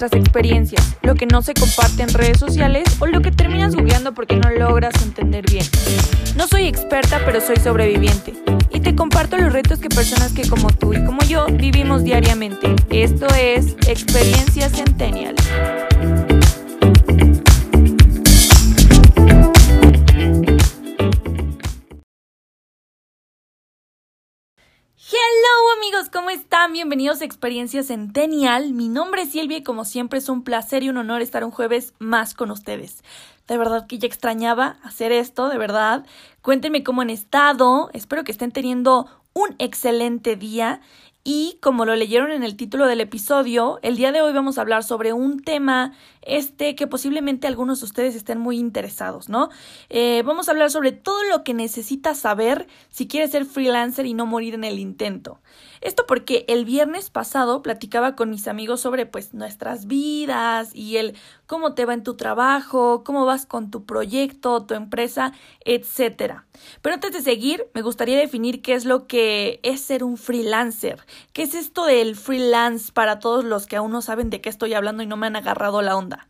nuestras experiencias, lo que no se comparte en redes sociales o lo que terminas googleando porque no logras entender bien. No soy experta, pero soy sobreviviente y te comparto los retos que personas que como tú y como yo vivimos diariamente. Esto es Experiencia Centennial. Hello amigos, ¿cómo están? Bienvenidos a Experiencia Centennial. Mi nombre es Silvia y como siempre es un placer y un honor estar un jueves más con ustedes. De verdad que ya extrañaba hacer esto, de verdad. Cuéntenme cómo han estado. Espero que estén teniendo un excelente día y como lo leyeron en el título del episodio, el día de hoy vamos a hablar sobre un tema este que posiblemente algunos de ustedes estén muy interesados, ¿no? Eh, vamos a hablar sobre todo lo que necesitas saber si quieres ser freelancer y no morir en el intento. Esto porque el viernes pasado platicaba con mis amigos sobre pues nuestras vidas y el cómo te va en tu trabajo, cómo vas con tu proyecto, tu empresa, etcétera. Pero antes de seguir, me gustaría definir qué es lo que es ser un freelancer. ¿Qué es esto del freelance para todos los que aún no saben de qué estoy hablando y no me han agarrado la onda?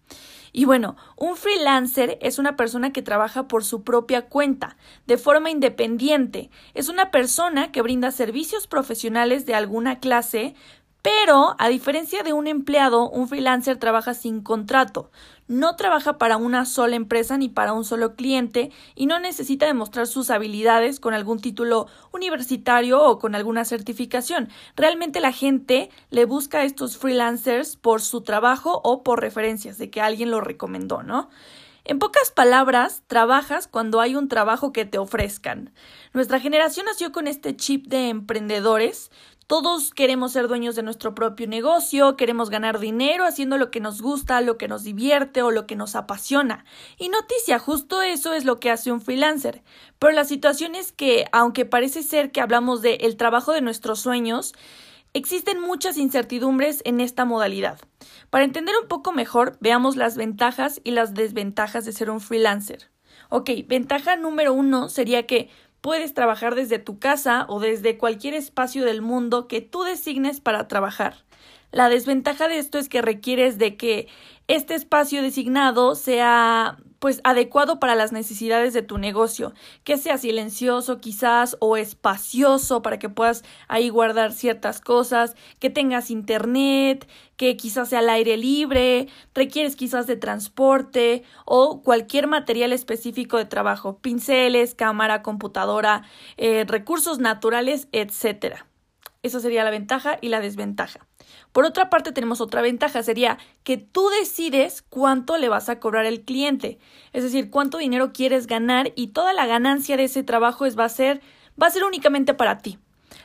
Y bueno, un freelancer es una persona que trabaja por su propia cuenta, de forma independiente. Es una persona que brinda servicios profesionales de alguna clase, pero, a diferencia de un empleado, un freelancer trabaja sin contrato, no trabaja para una sola empresa ni para un solo cliente y no necesita demostrar sus habilidades con algún título universitario o con alguna certificación. Realmente la gente le busca a estos freelancers por su trabajo o por referencias de que alguien lo recomendó, ¿no? En pocas palabras, trabajas cuando hay un trabajo que te ofrezcan. Nuestra generación nació con este chip de emprendedores. Todos queremos ser dueños de nuestro propio negocio, queremos ganar dinero haciendo lo que nos gusta, lo que nos divierte o lo que nos apasiona. Y noticia, justo eso es lo que hace un freelancer. Pero la situación es que, aunque parece ser que hablamos de el trabajo de nuestros sueños, existen muchas incertidumbres en esta modalidad. Para entender un poco mejor, veamos las ventajas y las desventajas de ser un freelancer. Ok, ventaja número uno sería que Puedes trabajar desde tu casa o desde cualquier espacio del mundo que tú designes para trabajar. La desventaja de esto es que requieres de que este espacio designado sea pues adecuado para las necesidades de tu negocio, que sea silencioso quizás o espacioso para que puedas ahí guardar ciertas cosas, que tengas internet, que quizás sea al aire libre, requieres quizás de transporte o cualquier material específico de trabajo, pinceles, cámara, computadora, eh, recursos naturales, etcétera. Esa sería la ventaja y la desventaja. Por otra parte, tenemos otra ventaja, sería que tú decides cuánto le vas a cobrar al cliente, es decir, cuánto dinero quieres ganar y toda la ganancia de ese trabajo es, va a ser va a ser únicamente para ti.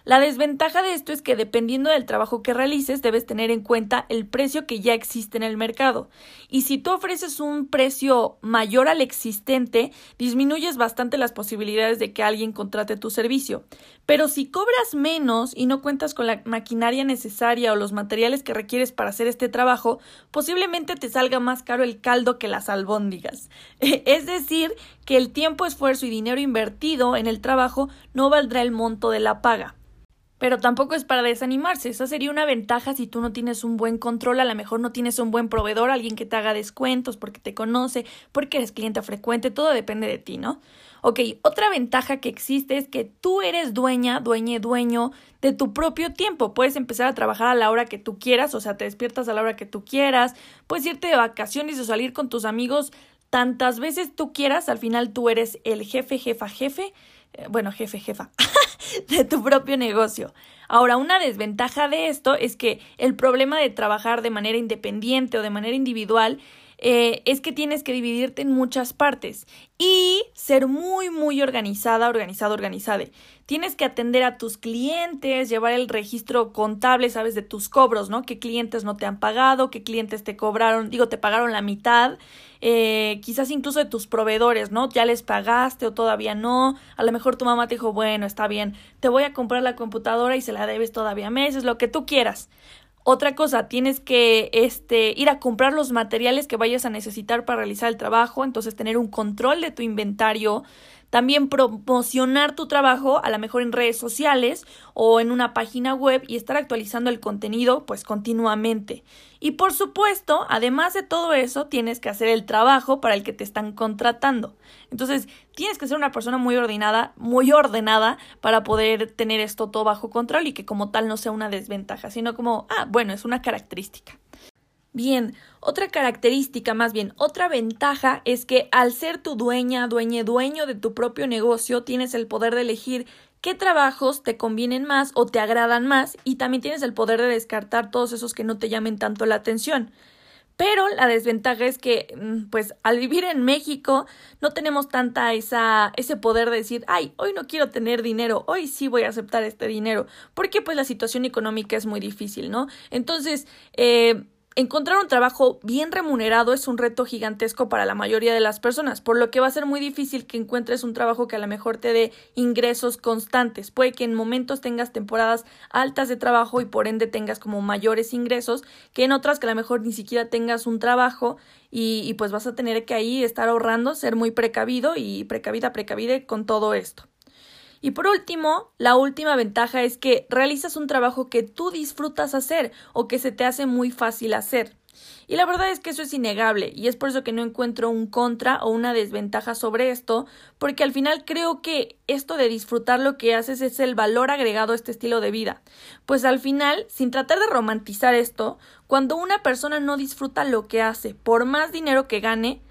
La desventaja de esto es que dependiendo del trabajo que realices debes tener en cuenta el precio que ya existe en el mercado. Y si tú ofreces un precio mayor al existente, disminuyes bastante las posibilidades de que alguien contrate tu servicio. Pero si cobras menos y no cuentas con la maquinaria necesaria o los materiales que requieres para hacer este trabajo, posiblemente te salga más caro el caldo que las albóndigas. Es decir, que el tiempo, esfuerzo y dinero invertido en el trabajo no valdrá el monto de la paga. Pero tampoco es para desanimarse. Esa sería una ventaja si tú no tienes un buen control, a lo mejor no tienes un buen proveedor, alguien que te haga descuentos porque te conoce, porque eres cliente frecuente, todo depende de ti, ¿no? Ok, otra ventaja que existe es que tú eres dueña, dueñe, dueño de tu propio tiempo. Puedes empezar a trabajar a la hora que tú quieras, o sea, te despiertas a la hora que tú quieras, puedes irte de vacaciones o salir con tus amigos tantas veces tú quieras, al final tú eres el jefe, jefa, jefe bueno, jefe, jefa, de tu propio negocio. Ahora, una desventaja de esto es que el problema de trabajar de manera independiente o de manera individual eh, es que tienes que dividirte en muchas partes y ser muy, muy organizada, organizada, organizada. Tienes que atender a tus clientes, llevar el registro contable, sabes, de tus cobros, ¿no? ¿Qué clientes no te han pagado? ¿Qué clientes te cobraron? Digo, te pagaron la mitad. Eh, quizás incluso de tus proveedores, ¿no? Ya les pagaste o todavía no. A lo mejor tu mamá te dijo, bueno, está bien, te voy a comprar la computadora y se la debes todavía meses, lo que tú quieras. Otra cosa, tienes que este, ir a comprar los materiales que vayas a necesitar para realizar el trabajo, entonces tener un control de tu inventario, también promocionar tu trabajo a lo mejor en redes sociales o en una página web y estar actualizando el contenido pues continuamente. Y por supuesto, además de todo eso, tienes que hacer el trabajo para el que te están contratando. Entonces, tienes que ser una persona muy ordenada, muy ordenada para poder tener esto todo bajo control y que como tal no sea una desventaja, sino como, ah, bueno, es una característica. Bien, otra característica, más bien, otra ventaja es que al ser tu dueña, dueño, dueño de tu propio negocio, tienes el poder de elegir qué trabajos te convienen más o te agradan más y también tienes el poder de descartar todos esos que no te llamen tanto la atención. Pero la desventaja es que, mm, pues, al vivir en México, no tenemos tanta esa, ese poder de decir, ay, hoy no quiero tener dinero, hoy sí voy a aceptar este dinero, porque pues la situación económica es muy difícil, ¿no? Entonces, eh, Encontrar un trabajo bien remunerado es un reto gigantesco para la mayoría de las personas, por lo que va a ser muy difícil que encuentres un trabajo que a lo mejor te dé ingresos constantes. Puede que en momentos tengas temporadas altas de trabajo y por ende tengas como mayores ingresos que en otras que a lo mejor ni siquiera tengas un trabajo y, y pues vas a tener que ahí estar ahorrando, ser muy precavido y precavida, precavide con todo esto. Y por último, la última ventaja es que realizas un trabajo que tú disfrutas hacer o que se te hace muy fácil hacer. Y la verdad es que eso es innegable, y es por eso que no encuentro un contra o una desventaja sobre esto, porque al final creo que esto de disfrutar lo que haces es el valor agregado a este estilo de vida. Pues al final, sin tratar de romantizar esto, cuando una persona no disfruta lo que hace, por más dinero que gane,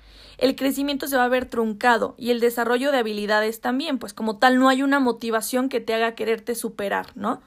el crecimiento se va a ver truncado y el desarrollo de habilidades también, pues como tal no hay una motivación que te haga quererte superar, ¿no?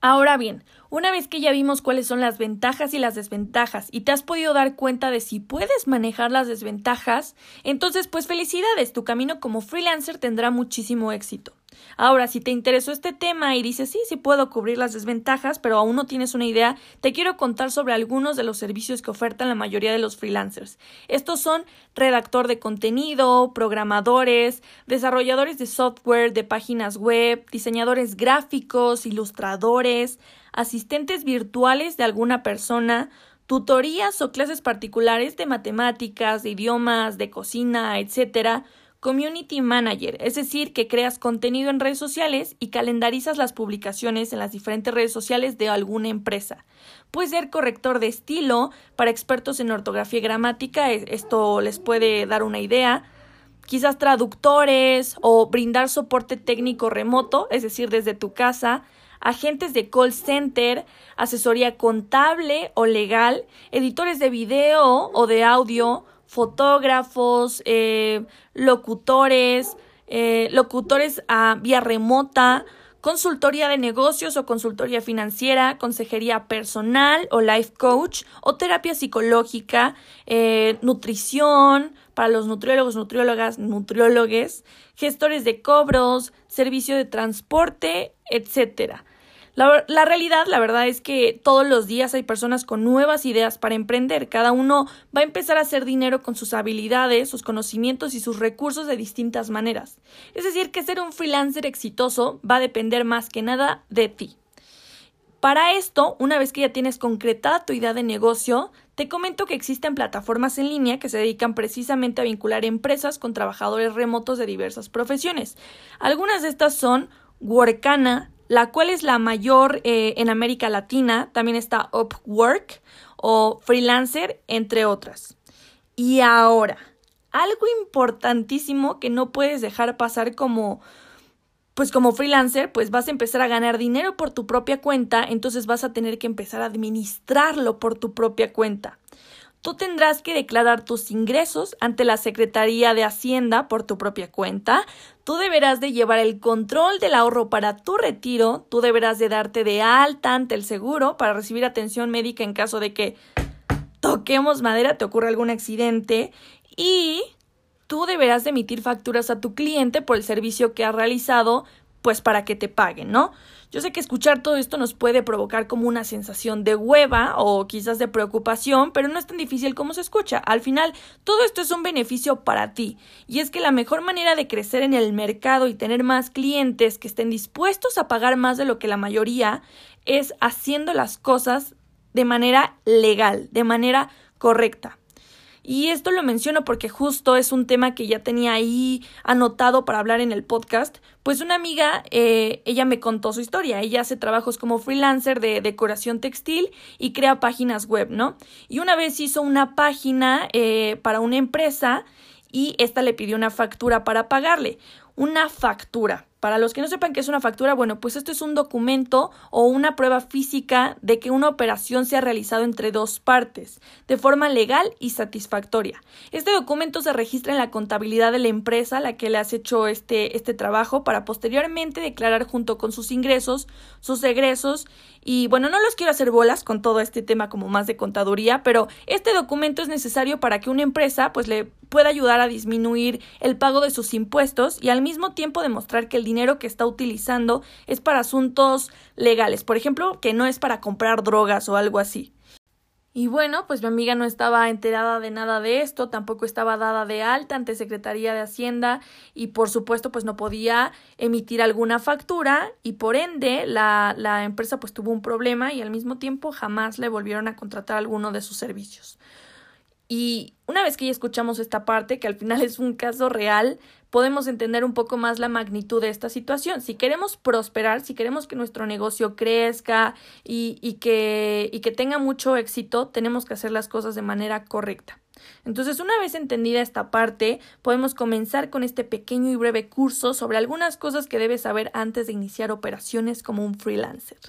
Ahora bien, una vez que ya vimos cuáles son las ventajas y las desventajas y te has podido dar cuenta de si puedes manejar las desventajas, entonces pues felicidades, tu camino como freelancer tendrá muchísimo éxito. Ahora, si te interesó este tema y dices, sí, sí puedo cubrir las desventajas, pero aún no tienes una idea, te quiero contar sobre algunos de los servicios que ofertan la mayoría de los freelancers. Estos son redactor de contenido, programadores, desarrolladores de software, de páginas web, diseñadores gráficos, ilustradores, asistentes virtuales de alguna persona, tutorías o clases particulares de matemáticas, de idiomas, de cocina, etcétera, Community Manager, es decir, que creas contenido en redes sociales y calendarizas las publicaciones en las diferentes redes sociales de alguna empresa. Puede ser corrector de estilo para expertos en ortografía y gramática, e, esto les puede dar una idea. Quizás traductores o brindar soporte técnico remoto, es decir, desde tu casa, agentes de call center, asesoría contable o legal, editores de video o de audio, fotógrafos, eh, locutores, eh, locutores a vía remota, consultoría de negocios o consultoría financiera, consejería personal o life coach o terapia psicológica, eh, nutrición para los nutriólogos, nutriólogas, nutriólogues, gestores de cobros, servicio de transporte, etcétera. La, realidad, la verdad es que todos los días hay personas con nuevas ideas para emprender. Cada uno va a empezar a hacer dinero con sus habilidades, sus conocimientos y sus recursos de distintas maneras. Es decir, que ser un freelancer exitoso va a depender más que nada de ti. Para esto, una vez que ya tienes concretada tu idea de negocio, te comento que existen plataformas en línea que se dedican precisamente a vincular empresas con trabajadores remotos de diversas profesiones. Algunas de estas son Workana, la cual es la mayor eh, en América Latina. También está Upwork o Freelancer, entre otras. Y ahora, algo importantísimo que no puedes dejar pasar como pues como freelancer, pues vas a empezar a ganar dinero por tu propia cuenta, entonces vas a tener que empezar a administrarlo por tu propia cuenta tú tendrás que declarar tus ingresos ante la Secretaría de Hacienda por tu propia cuenta, tú deberás de llevar el control del ahorro para tu retiro, tú deberás de darte de alta ante el seguro para recibir atención médica en caso de que toquemos madera, te ocurra algún accidente. Y tú deberás de emitir facturas a tu cliente por el servicio que ha realizado, pues para que te paguen, ¿no? Yo sé que escuchar todo esto nos puede provocar como una sensación de hueva o quizás de preocupación, pero no es tan difícil como se escucha. Al final, todo esto es un beneficio para ti. Y es que la mejor manera de crecer en el mercado y tener más clientes que estén dispuestos a pagar más de lo que la mayoría es haciendo las cosas de manera legal, de manera correcta. Y esto lo menciono porque justo es un tema que ya tenía ahí anotado para hablar en el podcast. Pues una amiga, eh, ella me contó su historia. Ella hace trabajos como freelancer de decoración textil y crea páginas web, ¿no? Y una vez hizo una página eh, para una empresa y esta le pidió una factura para pagarle. Una factura. Para los que no sepan qué es una factura, bueno, pues esto es un documento o una prueba física de que una operación se ha realizado entre dos partes, de forma legal y satisfactoria. Este documento se registra en la contabilidad de la empresa a la que le has hecho este, este trabajo para posteriormente declarar junto con sus ingresos, sus egresos y bueno, no los quiero hacer bolas con todo este tema como más de contaduría, pero este documento es necesario para que una empresa pues le pueda ayudar a disminuir el pago de sus impuestos y al mismo tiempo demostrar que el dinero que está utilizando es para asuntos legales, por ejemplo, que no es para comprar drogas o algo así. Y bueno, pues mi amiga no estaba enterada de nada de esto, tampoco estaba dada de alta ante Secretaría de Hacienda y por supuesto pues no podía emitir alguna factura y por ende la, la empresa pues tuvo un problema y al mismo tiempo jamás le volvieron a contratar alguno de sus servicios. Y una vez que ya escuchamos esta parte, que al final es un caso real, podemos entender un poco más la magnitud de esta situación. Si queremos prosperar, si queremos que nuestro negocio crezca y, que, y que tenga mucho éxito, tenemos que hacer las cosas de manera correcta. Entonces, una vez entendida esta parte, podemos comenzar con este pequeño y breve curso sobre algunas cosas que debes saber antes de iniciar operaciones como un freelancer.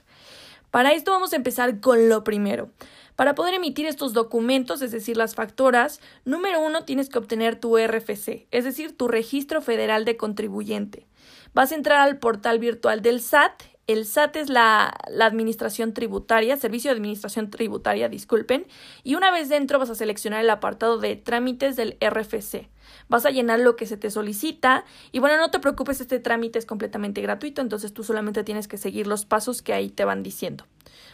Para esto vamos a empezar con lo primero. Para poder emitir estos documentos, es decir, las factoras, número uno tienes que obtener tu RFC, es decir, tu registro federal de contribuyente. Vas a entrar al portal virtual del SAT. El SAT es la, la, Administración Tributaria, Servicio de Administración Tributaria, disculpen, y una vez dentro vas a seleccionar el apartado de trámites del RFC. Vas a llenar lo que se te solicita y bueno, no te preocupes, este trámite es completamente gratuito, entonces tú solamente tienes que seguir los pasos que ahí te van diciendo.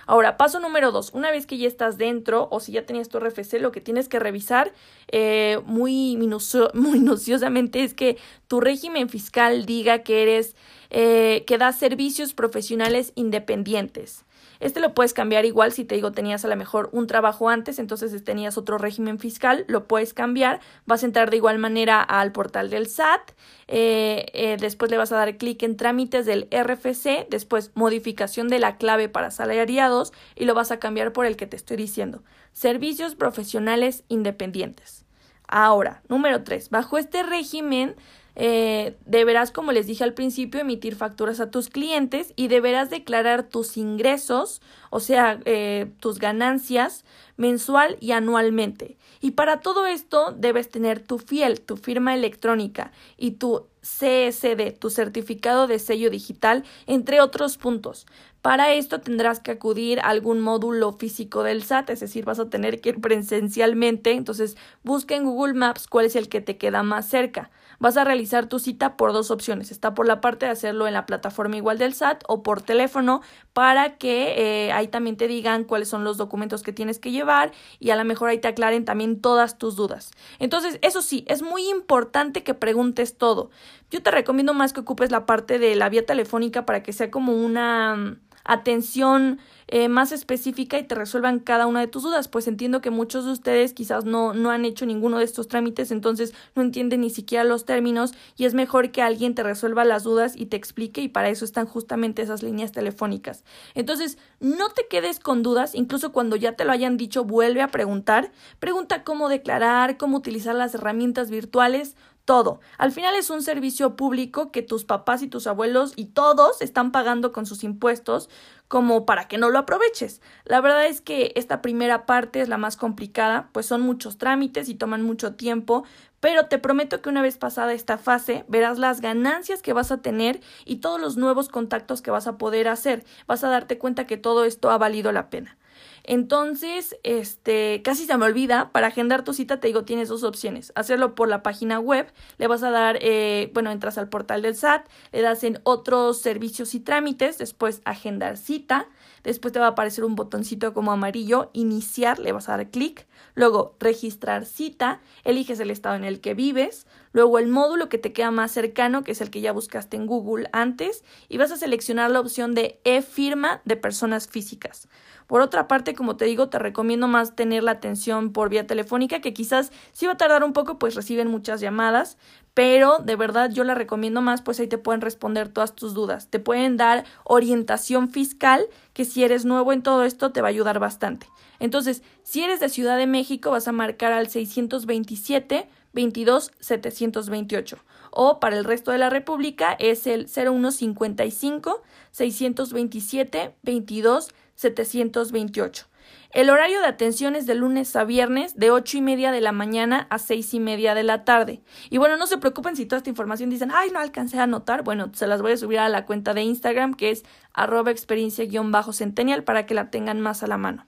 Ahora, paso número dos, una vez que ya estás dentro o si ya tenías tu RFC, lo que tienes que revisar eh, muy, minuciosamente es que tu régimen fiscal diga que eres, eh, que das servicios profesionales independientes. Este lo puedes cambiar igual si te digo tenías a lo mejor un trabajo antes, entonces tenías otro régimen fiscal, lo puedes cambiar. Vas a entrar de igual manera al portal del SAT, eh, eh, después le vas a dar clic en trámites del RFC, después modificación de la clave para asalariados y lo vas a cambiar por el que te estoy diciendo. Servicios profesionales independientes. Ahora, número 3. Bajo este régimen eh, deberás, como les dije al principio, emitir facturas a tus clientes y deberás declarar tus ingresos, o sea, eh, tus ganancias mensual y anualmente. Y para todo esto debes tener tu fiel, tu firma electrónica y tu CSD, tu certificado de sello digital, entre otros puntos. Para esto tendrás que acudir a algún módulo físico del SAT, es decir, vas a tener que ir presencialmente. Entonces, busca en Google Maps cuál es el que te queda más cerca vas a realizar tu cita por dos opciones. Está por la parte de hacerlo en la plataforma igual del SAT o por teléfono para que eh, ahí también te digan cuáles son los documentos que tienes que llevar y a lo mejor ahí te aclaren también todas tus dudas. Entonces, eso sí, es muy importante que preguntes todo. Yo te recomiendo más que ocupes la parte de la vía telefónica para que sea como una mm, atención eh, más específica y te resuelvan cada una de tus dudas, pues entiendo que muchos de ustedes quizás no, no han hecho ninguno de estos trámites, entonces no entienden ni siquiera los términos y es mejor que alguien te resuelva las dudas y te explique y para eso están justamente esas líneas telefónicas. Entonces, no te quedes con dudas, incluso cuando ya te lo hayan dicho, vuelve a preguntar, pregunta cómo declarar, cómo utilizar las herramientas virtuales, todo. Al final es un servicio público que tus papás y tus abuelos y todos están pagando con sus impuestos como para que no lo aproveches. La verdad es que esta primera parte es la más complicada, pues son muchos trámites y toman mucho tiempo, pero te prometo que una vez pasada esta fase verás las ganancias que vas a tener y todos los nuevos contactos que vas a poder hacer. Vas a darte cuenta que todo esto ha valido la pena. Entonces, este, casi se me olvida, para agendar tu cita te digo, tienes dos opciones. Hacerlo por la página web, le vas a dar, eh, bueno, entras al portal del SAT, le das en otros servicios y trámites, después agendar cita, después te va a aparecer un botoncito como amarillo, iniciar, le vas a dar clic, luego registrar cita, eliges el estado en el que vives, luego el módulo que te queda más cercano, que es el que ya buscaste en Google antes, y vas a seleccionar la opción de e-firma de personas físicas. Por otra parte, como te digo, te recomiendo más tener la atención por vía telefónica, que quizás sí va a tardar un poco, pues reciben muchas llamadas, pero de verdad yo la recomiendo más, pues ahí te pueden responder todas tus dudas. Te pueden dar orientación fiscal, que si eres nuevo en todo esto te va a ayudar bastante. Entonces, si eres de Ciudad de México, vas a marcar al 627 22 728 o para el resto de la República es el 0155 627 22 728. El horario de atención es de lunes a viernes de ocho y media de la mañana a seis y media de la tarde. Y bueno, no se preocupen si toda esta información dicen, ay, no alcancé a anotar. Bueno, se las voy a subir a la cuenta de Instagram que es arroba experiencia-centennial para que la tengan más a la mano.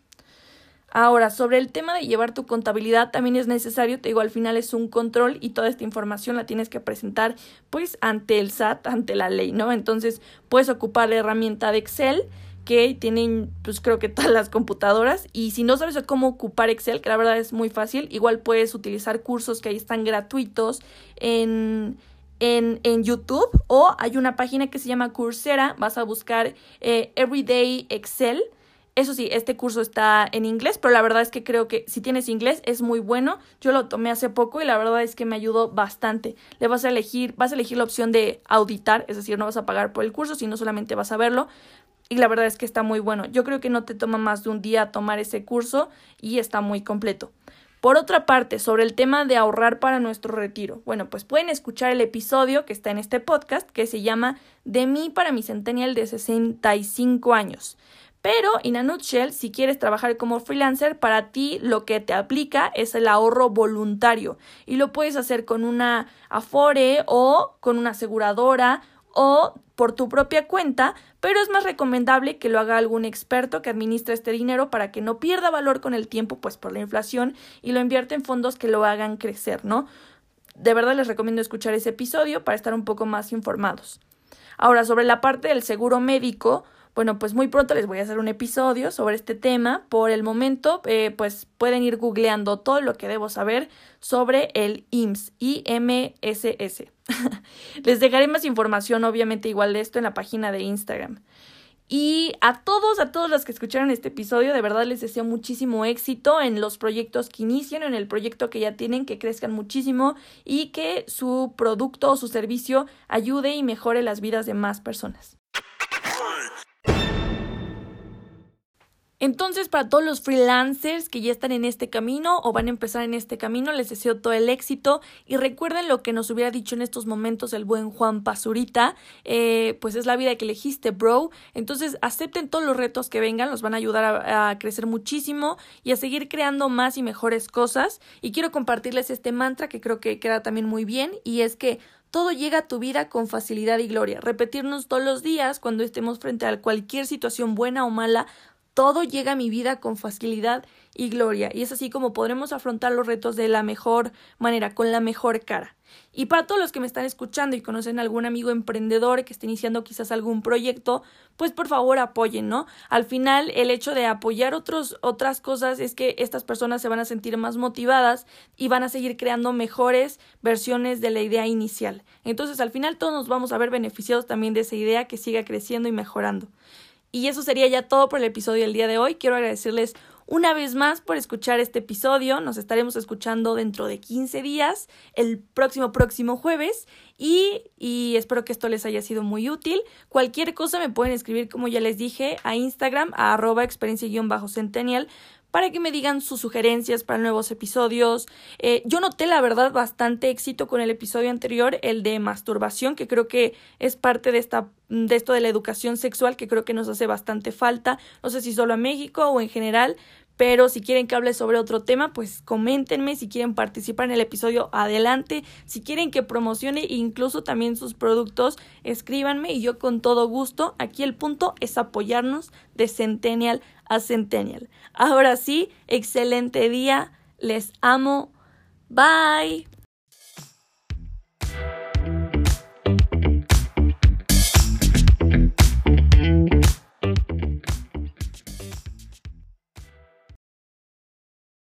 Ahora, sobre el tema de llevar tu contabilidad también es necesario, te digo, al final es un control y toda esta información la tienes que presentar pues ante el SAT, ante la ley, ¿no? Entonces, puedes ocupar la herramienta de Excel que tienen, pues creo que todas las computadoras. Y si no sabes cómo ocupar Excel, que la verdad es muy fácil, igual puedes utilizar cursos que ahí están gratuitos en, en, en YouTube o hay una página que se llama Coursera, vas a buscar eh, Everyday Excel. Eso sí, este curso está en inglés, pero la verdad es que creo que si tienes inglés es muy bueno. Yo lo tomé hace poco y la verdad es que me ayudó bastante. Le vas a elegir, vas a elegir la opción de auditar, es decir, no vas a pagar por el curso, sino solamente vas a verlo y la verdad es que está muy bueno. Yo creo que no te toma más de un día tomar ese curso y está muy completo. Por otra parte, sobre el tema de ahorrar para nuestro retiro. Bueno, pues pueden escuchar el episodio que está en este podcast que se llama De mí para mi centennial de 65 años. Pero, in a nutshell, si quieres trabajar como freelancer, para ti lo que te aplica es el ahorro voluntario y lo puedes hacer con una Afore o con una aseguradora o por tu propia cuenta, pero es más recomendable que lo haga algún experto que administre este dinero para que no pierda valor con el tiempo, pues por la inflación, y lo invierte en fondos que lo hagan crecer, ¿no? De verdad les recomiendo escuchar ese episodio para estar un poco más informados. Ahora, sobre la parte del seguro médico, bueno, pues muy pronto les voy a hacer un episodio sobre este tema. Por el momento, eh, pues pueden ir googleando todo lo que debo saber sobre el IMSS, IMSS. les dejaré más información, obviamente, igual de esto en la página de Instagram. Y a todos, a todos los que escucharon este episodio, de verdad les deseo muchísimo éxito en los proyectos que inician, en el proyecto que ya tienen, que crezcan muchísimo y que su producto o su servicio ayude y mejore las vidas de más personas. Entonces, para todos los freelancers que ya están en este camino o van a empezar en este camino, les deseo todo el éxito y recuerden lo que nos hubiera dicho en estos momentos el buen Juan Pazurita, eh, pues es la vida que elegiste, bro. Entonces, acepten todos los retos que vengan, los van a ayudar a, a crecer muchísimo y a seguir creando más y mejores cosas. Y quiero compartirles este mantra que creo que queda también muy bien y es que todo llega a tu vida con facilidad y gloria. Repetirnos todos los días cuando estemos frente a cualquier situación buena o mala, todo llega a mi vida con facilidad y gloria, y es así como podremos afrontar los retos de la mejor manera, con la mejor cara. Y para todos los que me están escuchando y conocen algún amigo emprendedor que esté iniciando quizás algún proyecto, pues por favor apoyen, ¿no? Al final, el hecho de apoyar otros, otras cosas es que estas personas se van a sentir más motivadas y van a seguir creando mejores versiones de la idea inicial. Entonces, al final, todos nos vamos a ver beneficiados también de esa idea que siga creciendo y mejorando. Y eso sería ya todo por el episodio del día de hoy. Quiero agradecerles una vez más por escuchar este episodio. Nos estaremos escuchando dentro de 15 días, el próximo próximo jueves. Y, y espero que esto les haya sido muy útil. Cualquier cosa me pueden escribir, como ya les dije, a Instagram, a arroba experiencia-centennial para que me digan sus sugerencias para nuevos episodios. Eh, yo noté, la verdad, bastante éxito con el episodio anterior, el de masturbación, que creo que es parte de, esta, de esto de la educación sexual, que creo que nos hace bastante falta. No sé si solo a México o en general, pero si quieren que hable sobre otro tema, pues coméntenme. Si quieren participar en el episodio, adelante. Si quieren que promocione incluso también sus productos, escríbanme y yo con todo gusto. Aquí el punto es apoyarnos de Centennial a Centennial. Ahora sí, excelente día. Les amo. Bye.